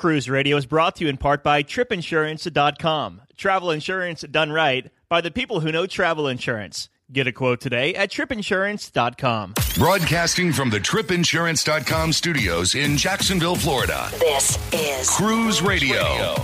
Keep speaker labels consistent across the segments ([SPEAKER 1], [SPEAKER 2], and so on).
[SPEAKER 1] Cruise Radio is brought to you in part by tripinsurance.com. Travel insurance done right by the people who know travel insurance. Get a quote today at tripinsurance.com.
[SPEAKER 2] Broadcasting from the tripinsurance.com studios in Jacksonville, Florida.
[SPEAKER 3] This is
[SPEAKER 2] Cruise Radio.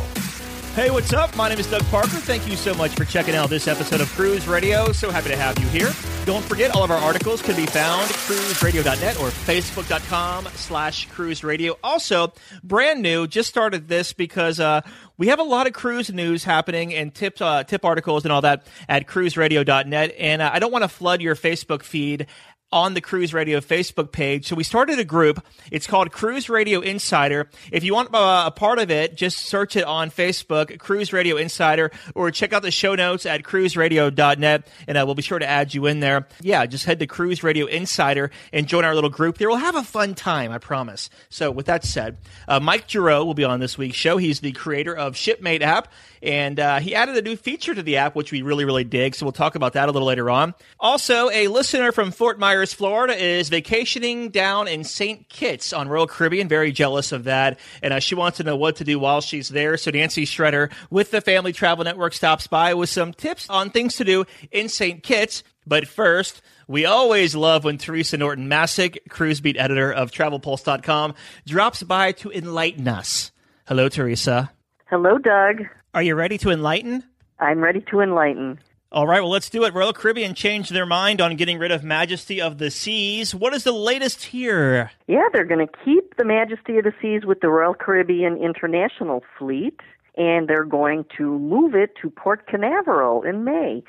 [SPEAKER 1] Hey, what's up? My name is Doug Parker. Thank you so much for checking out this episode of Cruise Radio. So happy to have you here. Don't forget, all of our articles can be found at cruiseradio.net or facebook.com slash cruise radio. Also, brand new, just started this because uh, we have a lot of cruise news happening and tip, uh, tip articles and all that at cruiseradio.net. And uh, I don't want to flood your Facebook feed on the Cruise Radio Facebook page. So we started a group. It's called Cruise Radio Insider. If you want uh, a part of it, just search it on Facebook, Cruise Radio Insider, or check out the show notes at cruiseradio.net, and uh, we'll be sure to add you in there. Yeah, just head to Cruise Radio Insider and join our little group there. We'll have a fun time, I promise. So with that said, uh, Mike Jirout will be on this week's show. He's the creator of Shipmate app, and uh, he added a new feature to the app, which we really, really dig. So we'll talk about that a little later on. Also, a listener from Fort Myers, Florida, is vacationing down in St. Kitts on Royal Caribbean. Very jealous of that, and uh, she wants to know what to do while she's there. So Nancy Schroeder with the Family Travel Network stops by with some tips on things to do in St. Kitts. But first, we always love when Teresa Norton Masek, cruise beat editor of TravelPulse.com, drops by to enlighten us. Hello, Teresa.
[SPEAKER 4] Hello, Doug.
[SPEAKER 1] Are you ready to enlighten?
[SPEAKER 4] I'm ready to enlighten.
[SPEAKER 1] All right, well, let's do it. Royal Caribbean changed their mind on getting rid of Majesty of the Seas. What is the latest here?
[SPEAKER 4] Yeah, they're going to keep the Majesty of the Seas with the Royal Caribbean International Fleet, and they're going to move it to Port Canaveral in May.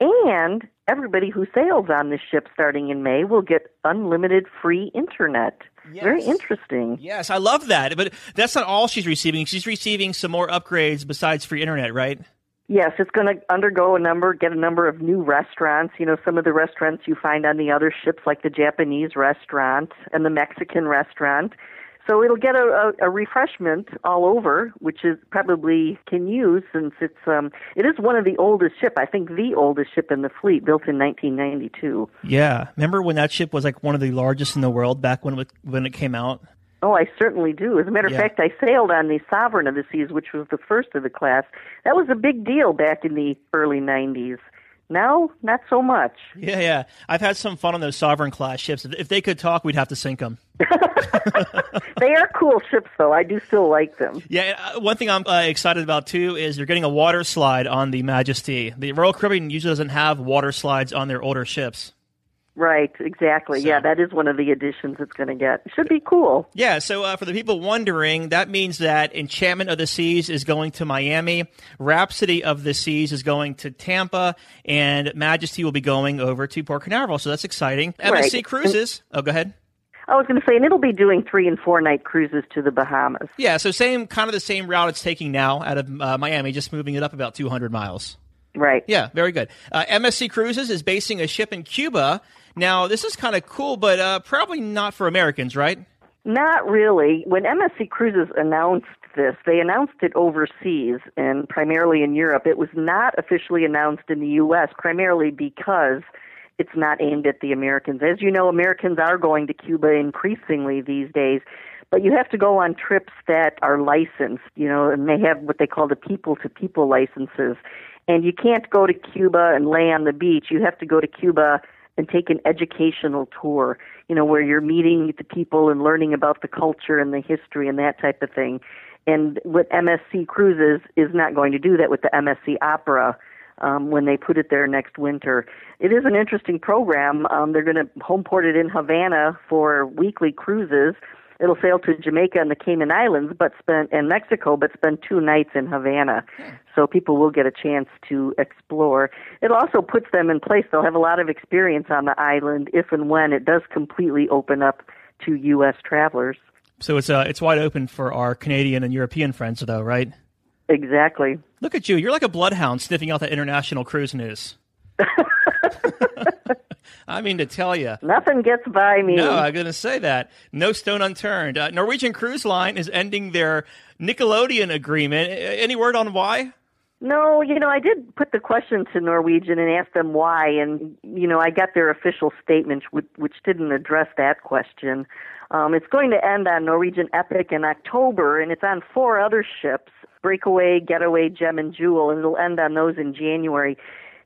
[SPEAKER 4] And everybody who sails on this ship starting in May will get unlimited free internet.
[SPEAKER 1] Yes.
[SPEAKER 4] Very interesting.
[SPEAKER 1] Yes, I love that. But that's not all she's receiving. She's receiving some more upgrades besides free internet, right?
[SPEAKER 4] Yes, it's going to undergo a number, get a number of new restaurants. You know, some of the restaurants you find on the other ships, like the Japanese restaurant and the Mexican restaurant. So it'll get a, a, a refreshment all over, which is probably can use since it's um it is one of the oldest ship. I think the oldest ship in the fleet, built in 1992.
[SPEAKER 1] Yeah. Remember when that ship was like one of the largest in the world back when it, when it came out?
[SPEAKER 4] Oh, I certainly do. As a matter of
[SPEAKER 1] Yeah.
[SPEAKER 4] fact, I sailed on the Sovereign of the Seas, which was the first of the class. That was a big deal back in the early 90s. Now, not so much.
[SPEAKER 1] Yeah, yeah. I've had some fun on those Sovereign class ships. If- If they could talk, we'd have to sink them.
[SPEAKER 4] They are cool ships, though. I do still like them.
[SPEAKER 1] Yeah, uh, one thing I'm uh, excited about too is you're getting a water slide on the Majesty. The Royal Caribbean usually doesn't have water slides on their older ships.
[SPEAKER 4] Right, exactly.
[SPEAKER 1] So-
[SPEAKER 4] Yeah, that is one of the additions it's going to get. Should be cool.
[SPEAKER 1] Yeah, so uh, for the people wondering, that means that Enchantment of the Seas is going to Miami, Rhapsody of the Seas is going to Tampa, and Majesty will be going over to Port Canaveral. So that's exciting. MSC
[SPEAKER 4] Right.
[SPEAKER 1] Cruises. Oh, go ahead.
[SPEAKER 4] I was going to say, and it'll be doing three and four night cruises to the Bahamas.
[SPEAKER 1] Yeah, so same kind of the same route it's taking now out of uh, Miami, just moving it up about 200 miles.
[SPEAKER 4] Right.
[SPEAKER 1] Yeah, very good. Uh, MSC Cruises is basing a ship in Cuba. Now, this is kind of cool, but uh, probably not for Americans, right?
[SPEAKER 4] Not really. When MSC Cruises announced this, they announced it overseas and primarily in Europe. It was not officially announced in the U.S., primarily because it's not aimed at the Americans. As you know, Americans are going to Cuba increasingly these days, but you have to go on trips that are licensed, you know, and they have what they call the people to people licenses. And you can't go to Cuba and lay on the beach. You have to go to Cuba and take an educational tour, you know, where you're meeting the people and learning about the culture and the history and that type of thing. And what MSC Cruises is not going to do that with the MSC Opera um, when they put it there next winter. It is an interesting program. Um, they're going to home port it in Havana for weekly cruises. It'll sail to Jamaica and the Cayman Islands, but spend and Mexico, but spend two nights in Havana. So people will get a chance to explore. It also puts them in place. They'll have a lot of experience on the island if and when it does completely open up to U.S. travelers.
[SPEAKER 1] So it's uh, it's wide open for our Canadian and European friends, though, right?
[SPEAKER 4] Exactly.
[SPEAKER 1] Look at you. You're like a bloodhound sniffing out the international cruise news. I mean to tell you.
[SPEAKER 4] Nothing gets by me.
[SPEAKER 1] No, I'm going to say that. No stone unturned. Uh, Norwegian Cruise Line is ending their Nickelodeon agreement. Any word on why?
[SPEAKER 4] No, you know, I did put the question to Norwegian and asked them why, and you know, I got their official statement, which, which didn't address that question. Um, it's going to end on Norwegian Epic in October, and it's on four other ships: Breakaway, Getaway, Gem, and Jewel, and it'll end on those in January.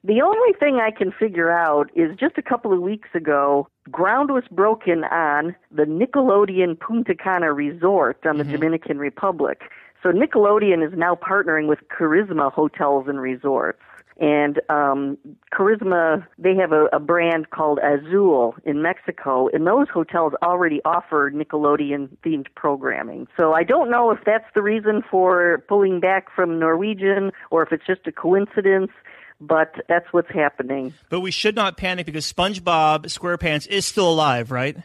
[SPEAKER 4] The only thing I can figure out is just a couple of weeks ago, ground was broken on the Nickelodeon Punta Cana Resort on the mm-hmm. Dominican Republic. So Nickelodeon is now partnering with Karisma Hotels and Resorts. And um, Karisma, they have a, a brand called Azul in Mexico, and those hotels already offer Nickelodeon themed programming. So I don't know if that's the reason for pulling back from Norwegian or if it's just a coincidence but that's what's happening.
[SPEAKER 1] But we should not panic because SpongeBob SquarePants is still alive, right?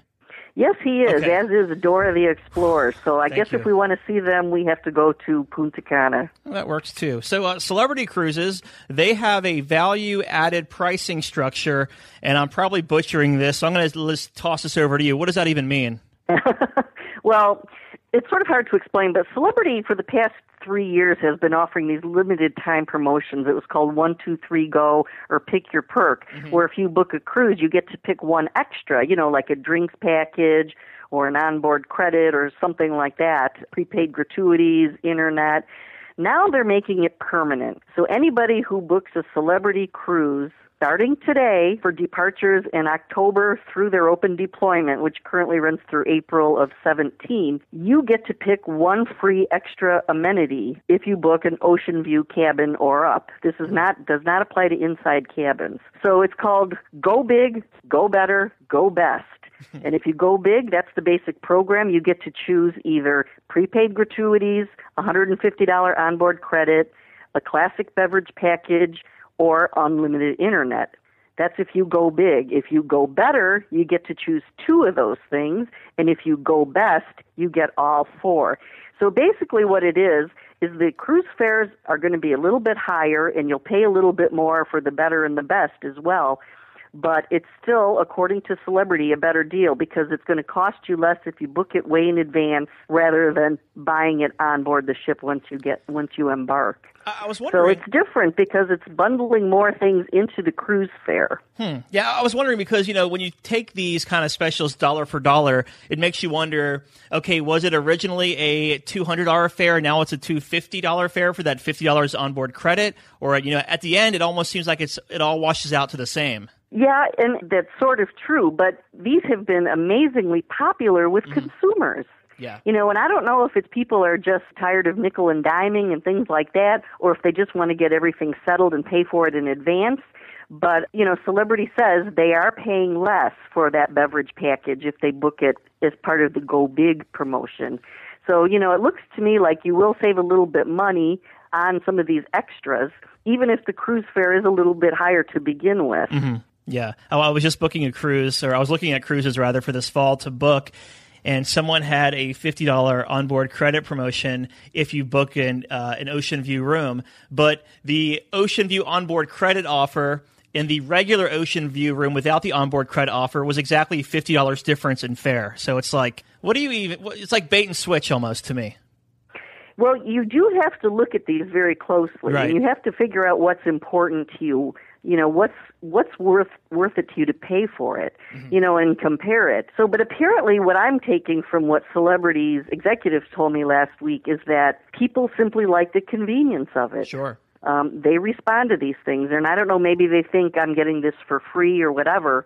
[SPEAKER 4] Yes, he is, okay. as is Dora the Explorer. So I Thank guess you. if we want to see them, we have to go to Punta Cana.
[SPEAKER 1] Well, that works too. So uh, Celebrity Cruises, they have a value-added pricing structure, and I'm probably butchering this, so I'm going to toss this over to you. What does that even mean?
[SPEAKER 4] well, it's sort of hard to explain, but Celebrity for the past three years has been offering these limited time promotions. It was called One Two Three Go or Pick Your Perk, mm-hmm. where if you book a cruise, you get to pick one extra. You know, like a drinks package or an onboard credit or something like that. Prepaid gratuities, internet. Now they're making it permanent. So anybody who books a celebrity cruise starting today for departures in October through their open deployment, which currently runs through April of 17, you get to pick one free extra amenity if you book an ocean view cabin or up. This is not does not apply to inside cabins. So it's called Go Big, Go Better, Go Best. and if you go big, that's the basic program. You get to choose either prepaid gratuities, $150 onboard credit, a classic beverage package, or unlimited internet. That's if you go big. If you go better, you get to choose two of those things. And if you go best, you get all four. So basically, what it is, is the cruise fares are going to be a little bit higher and you'll pay a little bit more for the better and the best as well. But it's still, according to Celebrity, a better deal because it's going to cost you less if you book it way in advance rather than buying it on board the ship once you get once you embark.
[SPEAKER 1] I was wondering.
[SPEAKER 4] So it's different because it's bundling more things into the cruise fare.
[SPEAKER 1] Hmm. Yeah, I was wondering because, you know, when you take these kind of specials dollar for dollar, it makes you wonder okay, was it originally a $200 fare? Now it's a $250 fare for that $50 onboard credit? Or, you know, at the end, it almost seems like it's it all washes out to the same.
[SPEAKER 4] Yeah, and that's sort of true, but these have been amazingly popular with mm. consumers.
[SPEAKER 1] Yeah.
[SPEAKER 4] You know, and I don't know if it's people are just tired of nickel and diming and things like that, or if they just want to get everything settled and pay for it in advance. But, you know, Celebrity says they are paying less for that beverage package if they book it as part of the Go Big promotion. So, you know, it looks to me like you will save a little bit money on some of these extras, even if the cruise fare is a little bit higher to begin with.
[SPEAKER 1] Mm-hmm. Yeah. Oh, I was just booking a cruise, or I was looking at cruises rather for this fall to book and someone had a $50 onboard credit promotion if you book an, uh, an Ocean View room. But the Ocean View onboard credit offer in the regular Ocean View room without the onboard credit offer was exactly $50 difference in fare. So it's like, what do you even, it's like bait and switch almost to me.
[SPEAKER 4] Well, you do have to look at these very closely.
[SPEAKER 1] Right.
[SPEAKER 4] You have to figure out what's important to you you know what's what's worth worth it to you to pay for it mm-hmm. you know and compare it so but apparently what i'm taking from what celebrities executives told me last week is that people simply like the convenience of it
[SPEAKER 1] sure
[SPEAKER 4] um, they respond to these things and i don't know maybe they think i'm getting this for free or whatever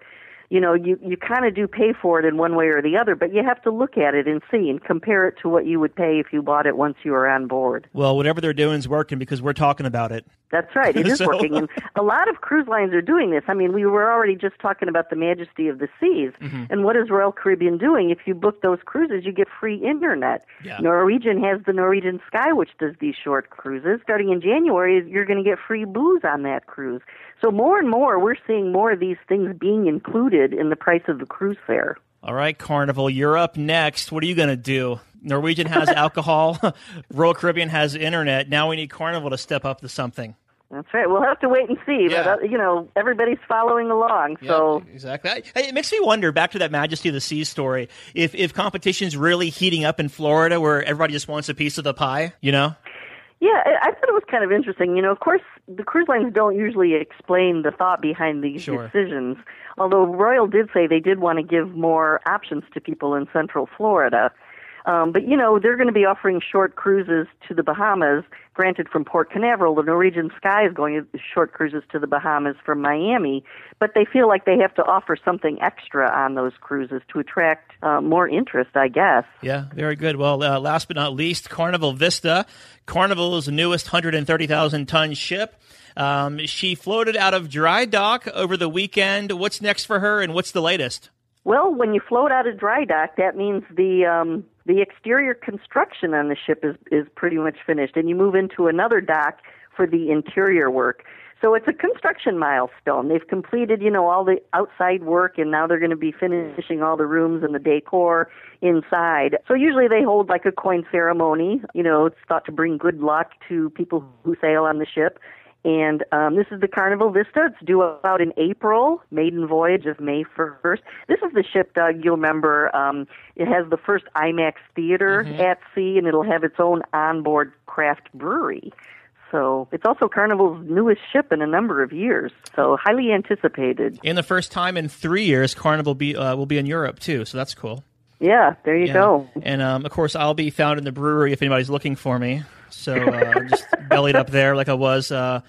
[SPEAKER 4] you know, you, you kind of do pay for it in one way or the other, but you have to look at it and see and compare it to what you would pay if you bought it once you were on board.
[SPEAKER 1] Well, whatever they're doing is working because we're talking about it.
[SPEAKER 4] That's right. It is so... working. And a lot of cruise lines are doing this. I mean, we were already just talking about the majesty of the seas. Mm-hmm. And what is Royal Caribbean doing? If you book those cruises, you get free internet.
[SPEAKER 1] Yeah.
[SPEAKER 4] Norwegian has the Norwegian Sky, which does these short cruises. Starting in January, you're going to get free booze on that cruise. So more and more, we're seeing more of these things being included in the price of the cruise fare.
[SPEAKER 1] All right, Carnival, you're up next. What are you going to do? Norwegian has alcohol, Royal Caribbean has internet. Now we need Carnival to step up to something.
[SPEAKER 4] That's right. We'll have to wait and see. Yeah. But, uh, you know, everybody's following along. So
[SPEAKER 1] yeah, exactly. It makes me wonder, back to that Majesty of the Seas story, if, if competition's really heating up in Florida where everybody just wants a piece of the pie, you know?
[SPEAKER 4] Yeah, I thought it was kind of interesting. You know, of course, the cruise lines don't usually explain the thought behind these
[SPEAKER 1] sure.
[SPEAKER 4] decisions. Although Royal did say they did want to give more options to people in Central Florida. Um, but you know, they're going to be offering short cruises to the Bahamas. Granted, from Port Canaveral, the Norwegian Sky is going to short cruises to the Bahamas from Miami. But they feel like they have to offer something extra on those cruises to attract uh, more interest, I guess.
[SPEAKER 1] Yeah, very good. Well, uh, last but not least, Carnival Vista. Carnival's newest 130,000 ton ship. Um, she floated out of dry dock over the weekend. What's next for her, and what's the latest?
[SPEAKER 4] Well, when you float out of dry dock, that means the um, the exterior construction on the ship is is pretty much finished, and you move into another dock for the interior work. So it's a construction milestone. They've completed, you know, all the outside work, and now they're going to be finishing all the rooms and the decor inside. So usually they hold like a coin ceremony. You know, it's thought to bring good luck to people who sail on the ship. And um, this is the Carnival Vista. It's due out in April, maiden voyage of May 1st. This is the ship, Doug, you'll remember. Um, it has the first IMAX theater mm-hmm. at sea, and it'll have its own onboard craft brewery. So it's also Carnival's newest ship in a number of years. So highly anticipated.
[SPEAKER 1] And the first time in three years, Carnival be, uh, will be in Europe, too. So that's cool.
[SPEAKER 4] Yeah, there you yeah. go.
[SPEAKER 1] And um, of course, I'll be found in the brewery if anybody's looking for me. So uh, just bellied up there like I was uh,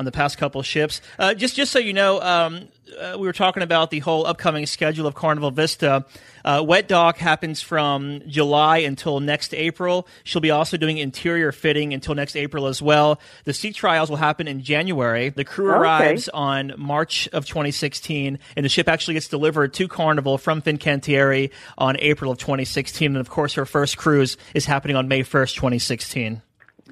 [SPEAKER 1] on the past couple ships. Uh, just just so you know, um, uh, we were talking about the whole upcoming schedule of Carnival Vista. Uh, wet dock happens from July until next April. She'll be also doing interior fitting until next April as well. The sea trials will happen in January. The crew okay. arrives on March of 2016, and the ship actually gets delivered to Carnival from Fincantieri on April of 2016. And of course, her first cruise is happening on May 1st, 2016.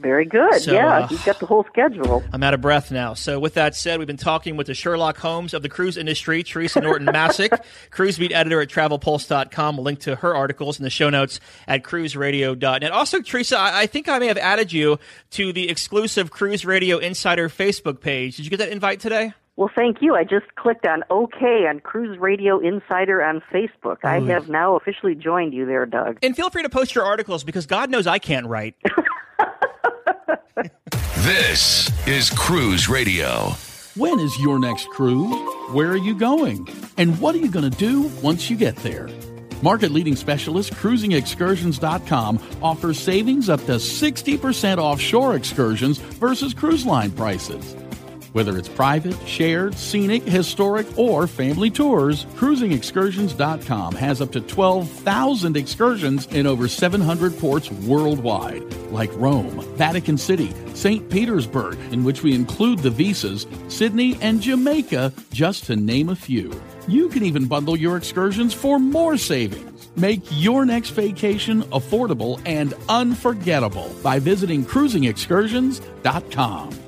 [SPEAKER 4] Very good. So, yeah, uh, he's got the whole schedule.
[SPEAKER 1] I'm out of breath now. So, with that said, we've been talking with the Sherlock Holmes of the cruise industry, Teresa Norton Masek, cruise beat editor at travelpulse.com. We'll link to her articles in the show notes at cruiseradio.net. Also, Teresa, I, I think I may have added you to the exclusive Cruise Radio Insider Facebook page. Did you get that invite today?
[SPEAKER 4] Well, thank you. I just clicked on OK on Cruise Radio Insider on Facebook. I have now officially joined you there, Doug.
[SPEAKER 1] And feel free to post your articles because God knows I can't write.
[SPEAKER 2] this is Cruise Radio.
[SPEAKER 3] When is your next cruise? Where are you going? And what are you going to do once you get there? Market leading specialist cruisingexcursions.com offers savings up to 60% offshore excursions versus cruise line prices. Whether it's private, shared, scenic, historic, or family tours, cruisingexcursions.com has up to 12,000 excursions in over 700 ports worldwide, like Rome, Vatican City, St. Petersburg, in which we include the visas, Sydney, and Jamaica, just to name a few. You can even bundle your excursions for more savings. Make your next vacation affordable and unforgettable by visiting cruisingexcursions.com.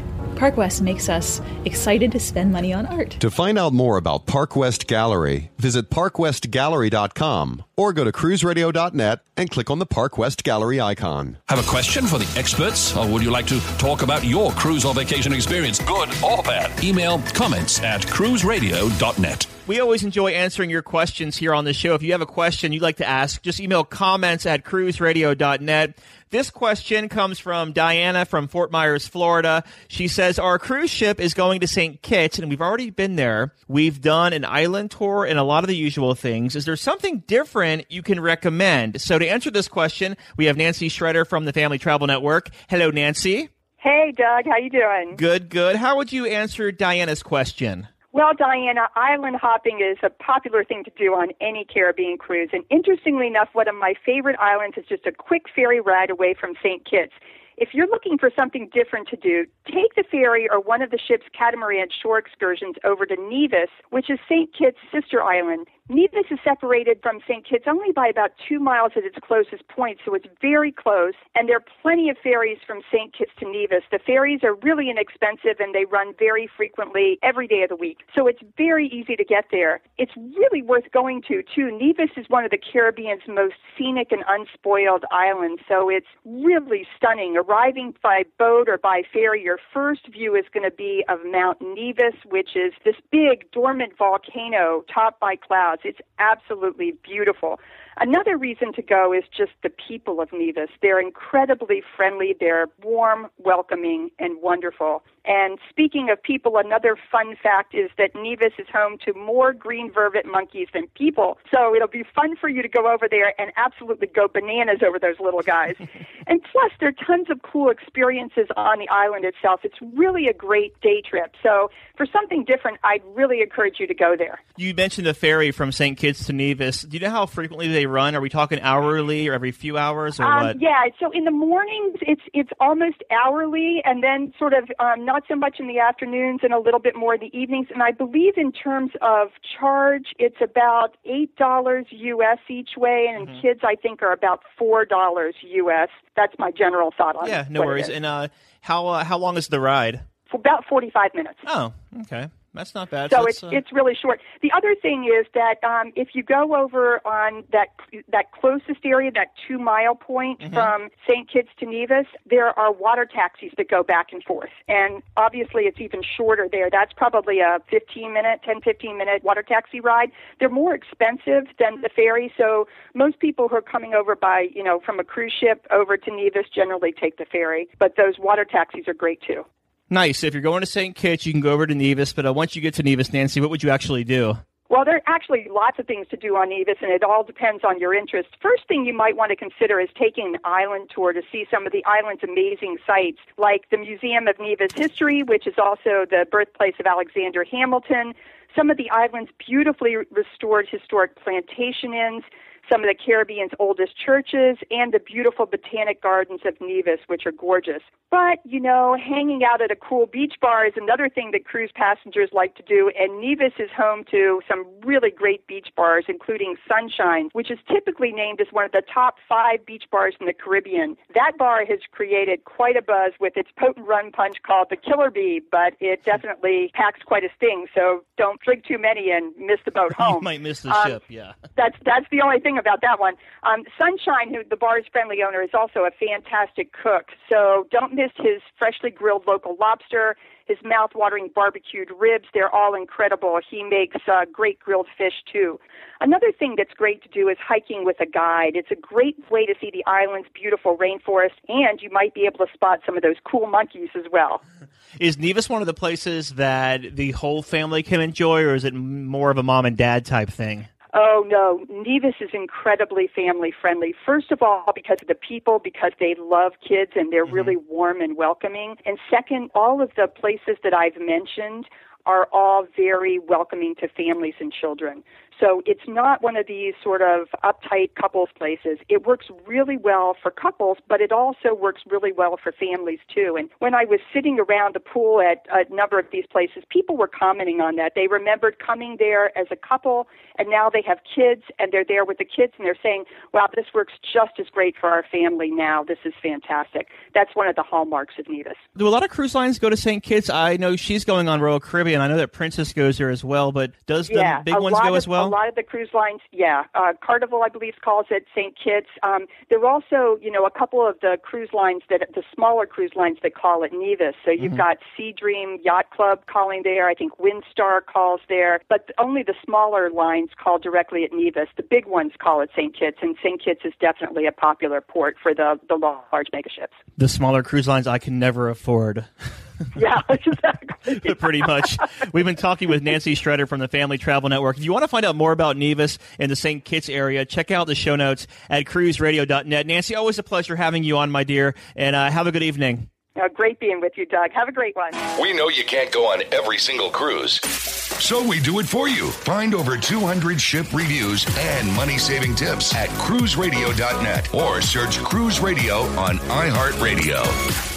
[SPEAKER 5] Park West makes us excited to spend money on art.
[SPEAKER 6] To find out more about Park West Gallery, visit parkwestgallery.com or go to cruiseradio.net and click on the Park West Gallery icon.
[SPEAKER 7] Have a question for the experts, or would you like to talk about your cruise or vacation experience, good or bad? Email comments at cruiseradio.net.
[SPEAKER 1] We always enjoy answering your questions here on the show. If you have a question you'd like to ask, just email comments at cruiseradio.net. This question comes from Diana from Fort Myers, Florida. She says, Our cruise ship is going to St. Kitts, and we've already been there. We've done an island tour and a lot of the usual things. Is there something different you can recommend? So, to answer this question, we have Nancy Schroeder from the Family Travel Network. Hello, Nancy.
[SPEAKER 8] Hey, Doug. How you doing?
[SPEAKER 1] Good, good. How would you answer Diana's question?
[SPEAKER 8] Well, Diana, island hopping is a popular thing to do on any Caribbean cruise. And interestingly enough, one of my favorite islands is just a quick ferry ride away from St. Kitts. If you're looking for something different to do, take the ferry or one of the ship's catamaran shore excursions over to Nevis, which is St. Kitts' sister island. Nevis is separated from St. Kitts only by about two miles at its closest point, so it's very close. And there are plenty of ferries from St. Kitts to Nevis. The ferries are really inexpensive and they run very frequently every day of the week. So it's very easy to get there. It's really worth going to, too. Nevis is one of the Caribbean's most scenic and unspoiled islands, so it's really stunning. Arriving by boat or by ferry, your first view is going to be of Mount Nevis, which is this big dormant volcano topped by clouds. It's absolutely beautiful. Another reason to go is just the people of Nevis. They're incredibly friendly, they're warm, welcoming, and wonderful. And speaking of people, another fun fact is that Nevis is home to more green vervet monkeys than people. So it'll be fun for you to go over there and absolutely go bananas over those little guys. and plus, there are tons of cool experiences on the island itself. It's really a great day trip. So for something different, I'd really encourage you to go there.
[SPEAKER 1] You mentioned the ferry from St. Kitts to Nevis. Do you know how frequently they run? Are we talking hourly or every few hours or
[SPEAKER 8] um,
[SPEAKER 1] what?
[SPEAKER 8] Yeah, so in the mornings it's it's almost hourly, and then sort of um, not so much in the afternoons and a little bit more in the evenings. And I believe in terms of charge, it's about eight dollars U.S. each way, and
[SPEAKER 1] Mm-hmm.
[SPEAKER 8] kids I think are about four dollars U.S. That's my general thought on
[SPEAKER 1] Yeah, no worries. And uh, how uh, how long is the ride?
[SPEAKER 8] For about forty-five minutes.
[SPEAKER 1] Oh, okay. That's not bad.
[SPEAKER 8] So
[SPEAKER 1] it's,
[SPEAKER 8] it's
[SPEAKER 1] uh,
[SPEAKER 8] it's really short. The other thing is that um, if you go over on that that closest area, that two mile point
[SPEAKER 1] Mm-hmm.
[SPEAKER 8] from St. Kitts to Nevis, there are water taxis that go back and forth, and obviously it's even shorter there. That's probably a 15 minute, 10 15 minute water taxi ride. They're more expensive than the ferry, so most people who are coming over by you know from a cruise ship over to Nevis generally take the ferry, but those water taxis are great too.
[SPEAKER 1] Nice. If you're going to St. Kitts, you can go over to Nevis. But uh, once you get to Nevis, Nancy, what would you actually do?
[SPEAKER 8] Well, there are actually lots of things to do on Nevis, and it all depends on your interest. First thing you might want to consider is taking an island tour to see some of the island's amazing sites, like the Museum of Nevis History, which is also the birthplace of Alexander Hamilton, some of the island's beautifully restored historic plantation inns, some of the Caribbean's oldest churches, and the beautiful botanic gardens of Nevis, which are gorgeous. But, you know, hanging out at a cool beach bar is another thing that cruise passengers like to do, and Nevis is home to some really great beach bars, including Sunshine, which is typically named as one of the top five beach bars in the Caribbean. That bar has created quite a buzz with its potent rum punch called the Killer Bee, but it definitely packs quite a sting, so don't drink too many and miss the boat home.
[SPEAKER 1] You might miss the
[SPEAKER 8] Um,
[SPEAKER 1] ship. Yeah.
[SPEAKER 8] That's that's the only thing about that one. Um, Sunshine, who the bar's friendly owner, is also a fantastic cook. So don't miss his freshly grilled local lobster, his mouth-watering barbecued ribs. They're all incredible. He makes uh, great grilled fish too. Another thing that's great to do is hiking with a guide. It's a great way to see the island's beautiful rainforest, and you might be able to spot some of those cool monkeys as well.
[SPEAKER 1] Is Nevis one of the places that the whole family can enjoy, or is it more of a mom and dad type thing?
[SPEAKER 8] Oh no, Nevis is incredibly family friendly. First of all, because of the people, because they love kids and they're mm-hmm. really warm and welcoming. And second, all of the places that I've mentioned are all very welcoming to families and children. So it's not one of these sort of uptight couples places. It works really well for couples, but it also works really well for families too. And when I was sitting around the pool at a number of these places, people were commenting on that. They remembered coming there as a couple, and now they have kids, and they're there with the kids, and they're saying, wow, this works just as great for our family now. This is fantastic. That's one of the hallmarks of Nevis.
[SPEAKER 1] Do a lot of cruise lines go to St. Kitts? I know she's going on Royal Caribbean. I know that Princess goes there as well, but does the
[SPEAKER 8] yeah,
[SPEAKER 1] big ones go
[SPEAKER 8] of,
[SPEAKER 1] as well?
[SPEAKER 8] A lot of the cruise lines, yeah. Uh, Carnival, I believe, calls it St. Kitts. Um, there are also, you know, a couple of the cruise lines that the smaller cruise lines that call it Nevis. So you've
[SPEAKER 1] Mm-hmm.
[SPEAKER 8] got SeaDream Yacht Club calling there. I think Windstar calls there, but only the smaller lines call directly at Nevis. The big ones call it St. Kitts, and St. Kitts is definitely a popular port for the the large megaships.
[SPEAKER 1] the smaller cruise lines I can never afford.
[SPEAKER 8] Yeah, exactly.
[SPEAKER 1] Pretty much. We've been talking with Nancy Schroeder from the Family Travel Network. If you want to find out more about Nevis and the St. Kitts area, check out the show notes at cruiseradio.net. Nancy, always a pleasure having you on, my dear, and uh, have a good evening.
[SPEAKER 8] Uh, great being with you, Doug. Have a great one.
[SPEAKER 2] We know you can't go on every single cruise. So we do it for you. Find over 200 ship reviews and money saving tips at cruiseradio.net or search Cruise Radio on iHeartRadio.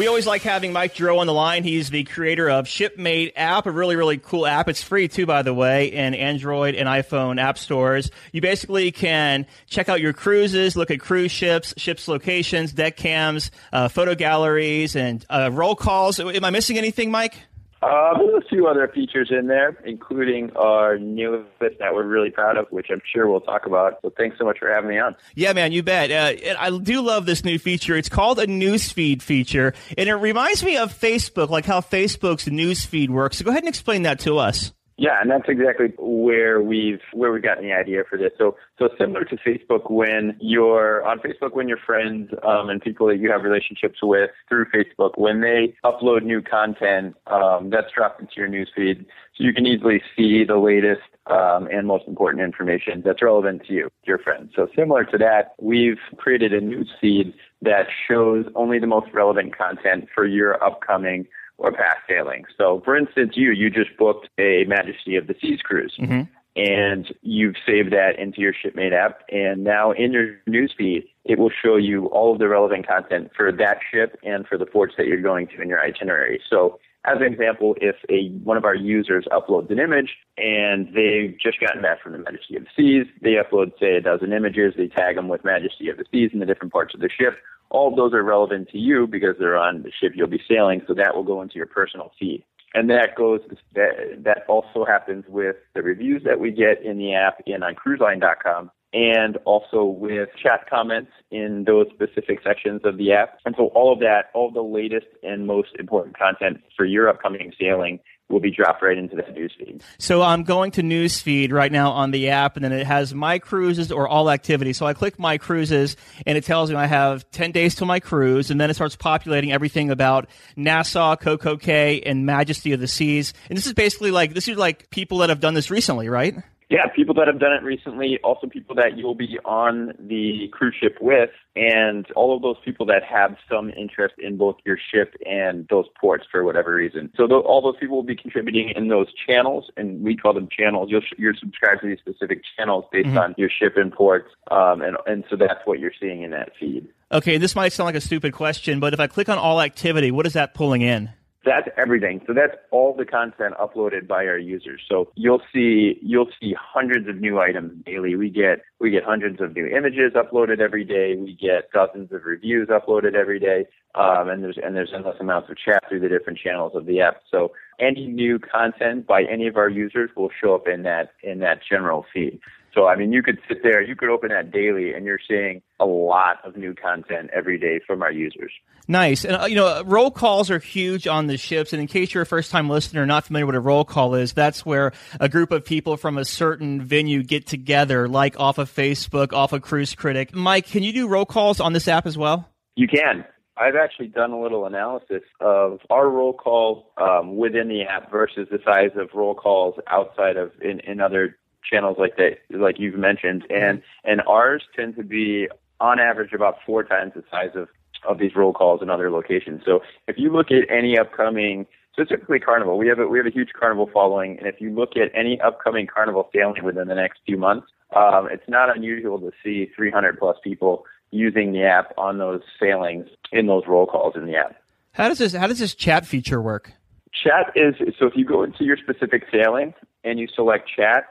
[SPEAKER 1] We always like having Mike Jirout on the line. He's the creator of Shipmate app, a really, really cool app. It's free too, by the way, in Android and iPhone app stores. You basically can check out your cruises, look at cruise ships, ships locations, deck cams, uh, photo galleries, and uh, roll calls. Am I missing anything, Mike?
[SPEAKER 9] Uh, there's a few other features in there, including our newest that we're really proud of, which I'm sure we'll talk about. So thanks so much for having me on.
[SPEAKER 1] Yeah, man, you bet. Uh, I do love this new feature. It's called a newsfeed feature, and it reminds me of Facebook, like how Facebook's newsfeed works. So go ahead and explain that to us.
[SPEAKER 9] Yeah, and that's exactly where we've where we've gotten the idea for this. So so similar to Facebook, when you're on Facebook, when your friends um, and people that you have relationships with through Facebook, when they upload new content, um, that's dropped into your newsfeed, so you can easily see the latest um, and most important information that's relevant to you, your friends. So similar to that, we've created a newsfeed that shows only the most relevant content for your upcoming or past sailing. So, for instance, you you just booked a Majesty of the Seas cruise.
[SPEAKER 1] Mm-hmm.
[SPEAKER 9] And you've saved that into your Shipmate app, and now in your newsfeed, it will show you all of the relevant content for that ship and for the ports that you're going to in your itinerary. So, as an example, if a one of our users uploads an image and they've just gotten back from the Majesty of the Seas, they upload say a dozen images, they tag them with Majesty of the Seas in the different parts of the ship all of those are relevant to you because they're on the ship you'll be sailing, so that will go into your personal feed. And that goes that that also happens with the reviews that we get in the app and on cruiseline.com and also with chat comments in those specific sections of the app. And so all of that, all of the latest and most important content for your upcoming sailing will be dropped right into that newsfeed.
[SPEAKER 1] So I'm going to newsfeed right now on the app, and then it has my cruises or all activities. So I click my cruises, and it tells me I have 10 days till my cruise, and then it starts populating everything about Nassau, CocoCay, and Majesty of the Seas. And this is basically like this is like people that have done this recently, right?
[SPEAKER 9] Yeah, people that have done it recently, also people that you'll be on the cruise ship with, and all of those people that have some interest in both your ship and those ports for whatever reason. So th- all those people will be contributing in those channels, and we call them channels. You'll, you're subscribed to these specific channels based mm-hmm. on your ship and ports, um, and, and so that's what you're seeing in that feed.
[SPEAKER 1] Okay, this might sound like a stupid question, but if I click on all activity, what is that pulling in?
[SPEAKER 9] That's everything. So that's all the content uploaded by our users. So you'll see you'll see hundreds of new items daily. We get we get hundreds of new images uploaded every day. We get dozens of reviews uploaded every day. Um, and there's and there's endless amounts of chat through the different channels of the app. So any new content by any of our users will show up in that in that general feed. So, I mean, you could sit there, you could open that daily, and you're seeing a lot of new content every day from our users.
[SPEAKER 1] Nice. And, uh, you know, roll calls are huge on the ships. And in case you're a first time listener not familiar with what a roll call is, that's where a group of people from a certain venue get together, like off of Facebook, off of Cruise Critic. Mike, can you do roll calls on this app as well?
[SPEAKER 9] You can. I've actually done a little analysis of our roll call um, within the app versus the size of roll calls outside of in, in other channels like that, like you've mentioned, and and ours tend to be on average about four times the size of of these roll calls in other locations. So if you look at any upcoming specifically Carnival, we have a we have a huge Carnival following, and if you look at any upcoming Carnival sailing within the next few months, um, it's not unusual to see 300 plus people using the app on those sailings in those roll calls in the app.
[SPEAKER 1] How does this how does this chat feature work?
[SPEAKER 9] Chat is so if you go into your specific sailing and you select chat,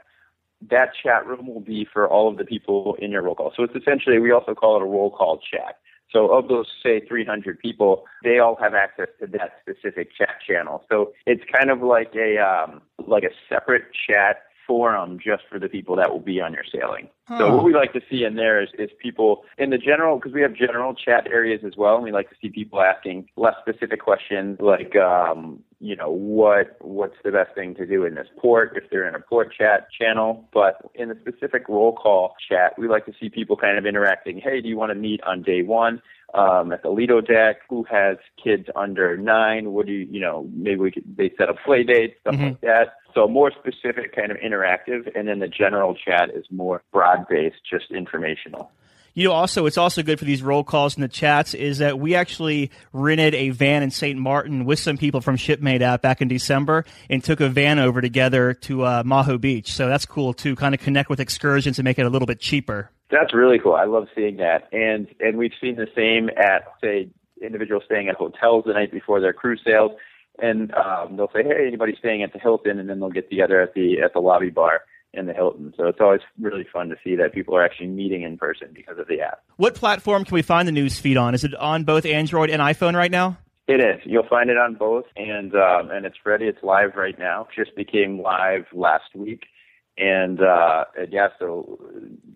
[SPEAKER 9] that chat room will be for all of the people in your roll call. So it's essentially, we also call it a roll call chat. So of those, say, 300 people, they all have access to that specific chat channel. So it's kind of like a um, like a separate chat forum just for the people that will be on your sailing. So what we like to see in there is, is people in the general, because we have general chat areas as well, and we like to see people asking less specific questions like, um, you know, what what's the best thing to do in this port if they're in a port chat channel. But in the specific roll call chat, we like to see people kind of interacting. Hey, do you want to meet on day one? Um, at the Lido deck, who has kids under nine, what do you, you know, maybe we could, they set up play dates, stuff mm-hmm. like that. So more specific, kind of interactive, and then the general chat is more broad based, just informational.
[SPEAKER 1] You know, also it's also good for these roll calls in the chats is that we actually rented a van in St. Martin with some people from Shipmate app back in December and took a van over together to uh, Maho Beach. So that's cool to kind of connect with excursions and make it a little bit cheaper.
[SPEAKER 9] That's really cool. I love seeing that, and and we've seen the same at say individuals staying at hotels the night before their cruise sails, and um, they'll say, "Hey, anybody staying at the Hilton?" And then they'll get together at the at the lobby bar in the Hilton. So it's always really fun to see that people are actually meeting in person because of the app.
[SPEAKER 1] What platform can we find the news feed on? Is it on both Android and iPhone right now?
[SPEAKER 9] It is. You'll find it on both, and um, and it's ready. It's live right now. Just became live last week, and uh, yeah. So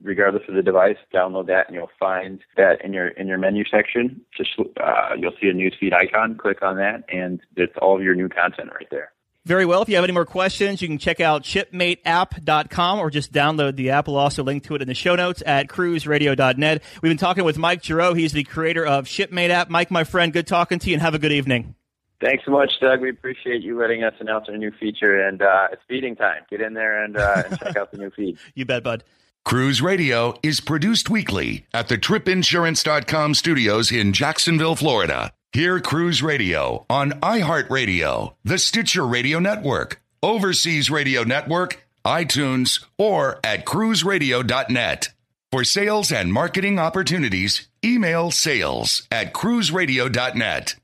[SPEAKER 9] regardless of the device, download that, and you'll find that in your in your menu section. Just uh, you'll see a newsfeed icon. Click on that, and it's all of your new content right there.
[SPEAKER 1] Very well. If you have any more questions, you can check out shipmateapp.com or just download the app. We'll also link to it in the show notes at cruiseradio.net. We've been talking with Mike Jirout. He's the creator of Shipmate app. Mike, my friend, good talking to you and have a good evening.
[SPEAKER 9] Thanks so much, Doug. We appreciate you letting us announce our new feature, and uh, it's feeding time. Get in there and, uh, and check out the new feed.
[SPEAKER 1] You bet, bud.
[SPEAKER 2] Cruise Radio is produced weekly at the tripinsurance.com studios in Jacksonville, Florida. Hear Cruise Radio on iHeartRadio, the Stitcher Radio Network, Overseas Radio Network, iTunes, or at cruiseradio.net. For sales and marketing opportunities, email sales at cruiseradio.net.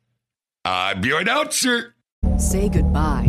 [SPEAKER 2] I'm your announcer.
[SPEAKER 10] Say goodbye